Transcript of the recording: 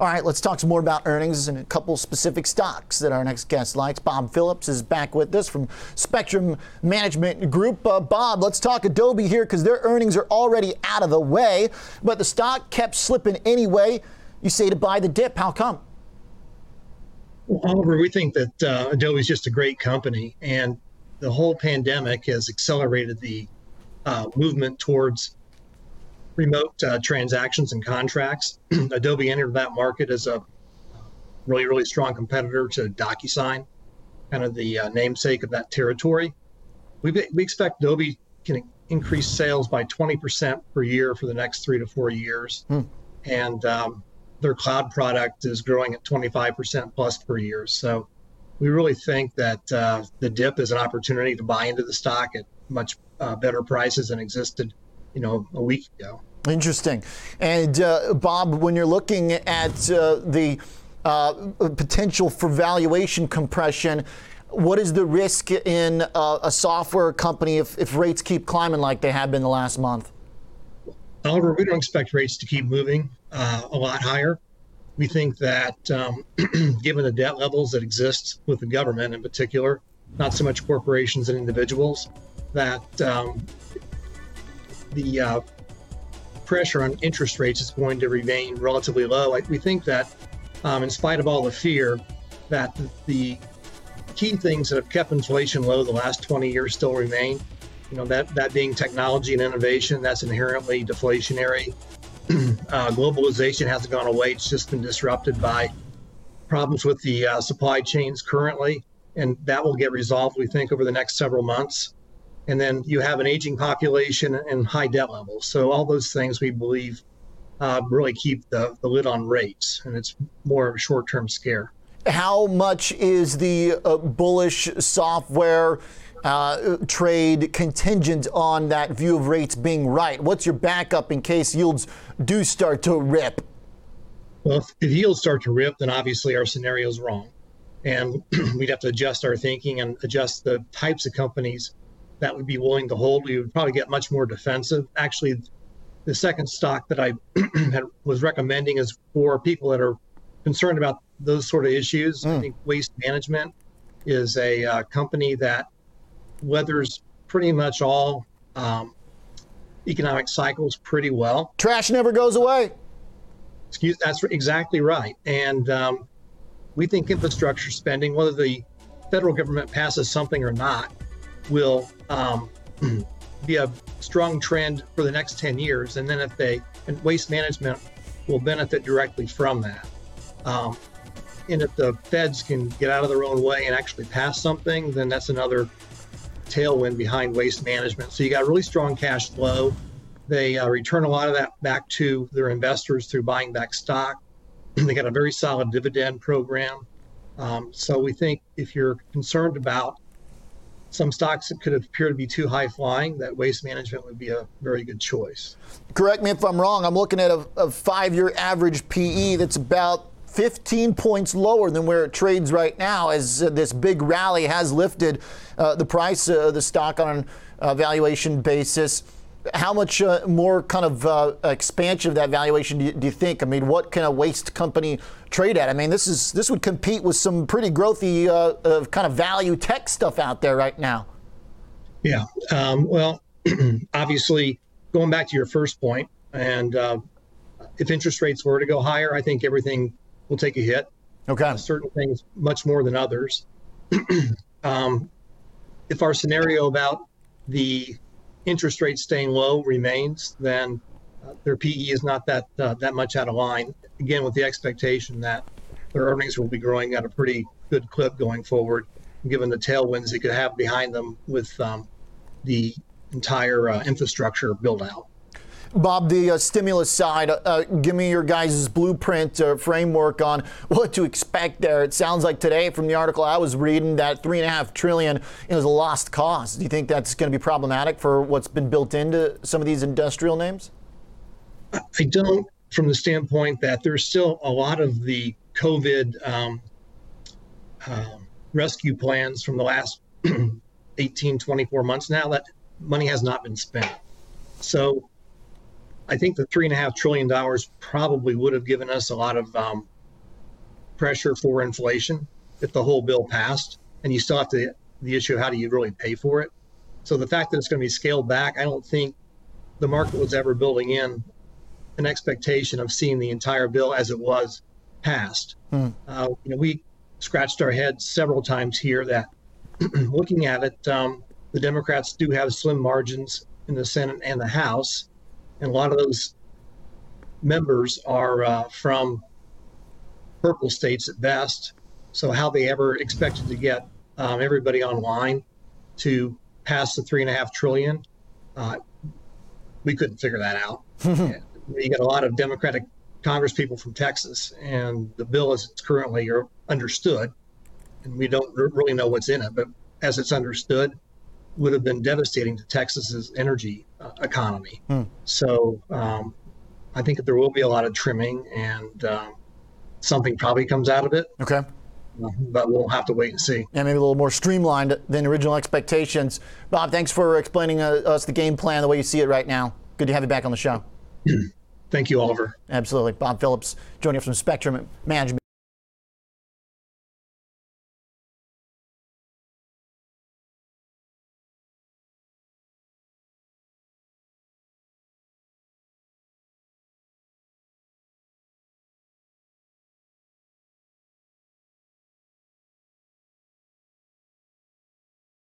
All right, let's talk some more about earnings and a couple specific stocks that our next guest likes. Bob Phillips is back with us from Spectrum Management Group. Uh, Bob, let's talk Adobe here because their earnings are already out of the way, but the stock kept slipping anyway. You say to buy the dip. How come? Well, Oliver, we think that uh, Adobe is just a great company, and the whole pandemic has accelerated the uh, movement towards remote uh, transactions and contracts. Adobe entered that market as a really, really strong competitor to DocuSign, kind of the uh, namesake of that territory. We, we expect Adobe can increase sales by 20% per year for the next three to four years. Hmm. And um, their cloud product is growing at 25% plus per year. So we really think that uh, the dip is an opportunity to buy into the stock at much uh, better prices than existed you know, a week ago. Interesting. And uh, Bob, when you're looking at uh, the uh, potential for valuation compression, what is the risk in uh, a software company if, if rates keep climbing like they have been the last month? Oliver, we don't expect rates to keep moving uh, a lot higher. We think that um, given the debt levels that exist with the government in particular, not so much corporations and individuals, that um, the uh, pressure on interest rates is going to remain relatively low. We think that, um, in spite of all the fear, that the key things that have kept inflation low the last 20 years still remain. You know that that being technology and innovation, that's inherently deflationary. uh, globalization hasn't gone away; it's just been disrupted by problems with the uh, supply chains currently, and that will get resolved, we think, over the next several months and then you have an aging population and high debt levels. So all those things we believe uh, really keep the, the lid on rates, and it's more of a short-term scare. How much is the uh, bullish software uh, trade contingent on that view of rates being right? What's your backup in case yields do start to rip? Well, if, if yields start to rip, then obviously our scenario is wrong. And we'd have to adjust our thinking and adjust the types of companies that would be willing to hold. We would probably get much more defensive. Actually, the second stock that I had, was recommending is for people that are concerned about those sort of issues. Mm. I think Waste Management is a uh, company that weathers pretty much all um, economic cycles pretty well. Trash never goes away. Excuse, that's exactly right. And um, we think infrastructure spending, whether the federal government passes something or not, will um, be a strong trend for the next 10 years. And then if they, and waste management will benefit directly from that. Um, and if the feds can get out of their own way and actually pass something, then that's another tailwind behind waste management. So you got really strong cash flow. They uh, return a lot of that back to their investors through buying back stock. they got a very solid dividend program. Um, so we think if you're concerned about some stocks that could appear to be too high flying, that waste management would be a very good choice. Correct me if I'm wrong. I'm looking at a, a five year average PE that's about 15 points lower than where it trades right now, as uh, this big rally has lifted uh, the price of the stock on a valuation basis how much uh, more kind of uh, expansion of that valuation do you, do you, think? I mean, what can a waste company trade at? I mean, this is this would compete with some pretty growthy uh, kind of value tech stuff out there right now. Yeah. Um, well, obviously, going back to your first point, and uh, if interest rates were to go higher, I think everything will take a hit. Okay. Uh, certain things much more than others. um, if our scenario about the interest rates staying low remains, then uh, their PE is not that uh, that much out of line. Again, with the expectation that their earnings will be growing at a pretty good clip going forward, given the tailwinds they could have behind them with um, the entire uh, infrastructure build out. Bob, the uh, stimulus side, uh, uh, give me your guys' blueprint uh, framework on what to expect there. It sounds like today, from the article I was reading, that three and a half trillion is a lost cause. Do you think that's going to be problematic for what's been built into some of these industrial names? I don't, from the standpoint that there's still a lot of the COVID um, uh, rescue plans from the last 18, 24 months now that money has not been spent. So I think the three and a half trillion dollars probably would have given us a lot of um, pressure for inflation if the whole bill passed. And you still have to the issue of how do you really pay for it. So the fact that it's going to be scaled back, I don't think the market was ever building in an expectation of seeing the entire bill as it was passed. Uh, you know, we scratched our heads several times here that looking at it, um, the Democrats do have slim margins in the Senate and the House, and a lot of those members are uh, from purple states at best. So how they ever expected to get um, everybody online to pass the three and a half trillion, uh, we couldn't figure that out. you got a lot of Democratic Congress people from Texas, and the bill as it's currently understood, and we don't r- really know what's in it, but as it's understood, would have been devastating to Texas's energy uh, economy. So um, I think that there will be a lot of trimming, and um, something probably comes out of it, Okay. but we'll have to wait and see. Yeah, maybe a little more streamlined than original expectations. Bob, thanks for explaining uh, us the game plan the way you see it right now. Good to have you back on the show. Thank you, Oliver. Absolutely. Bob Phillips joining us from Spectrum Management.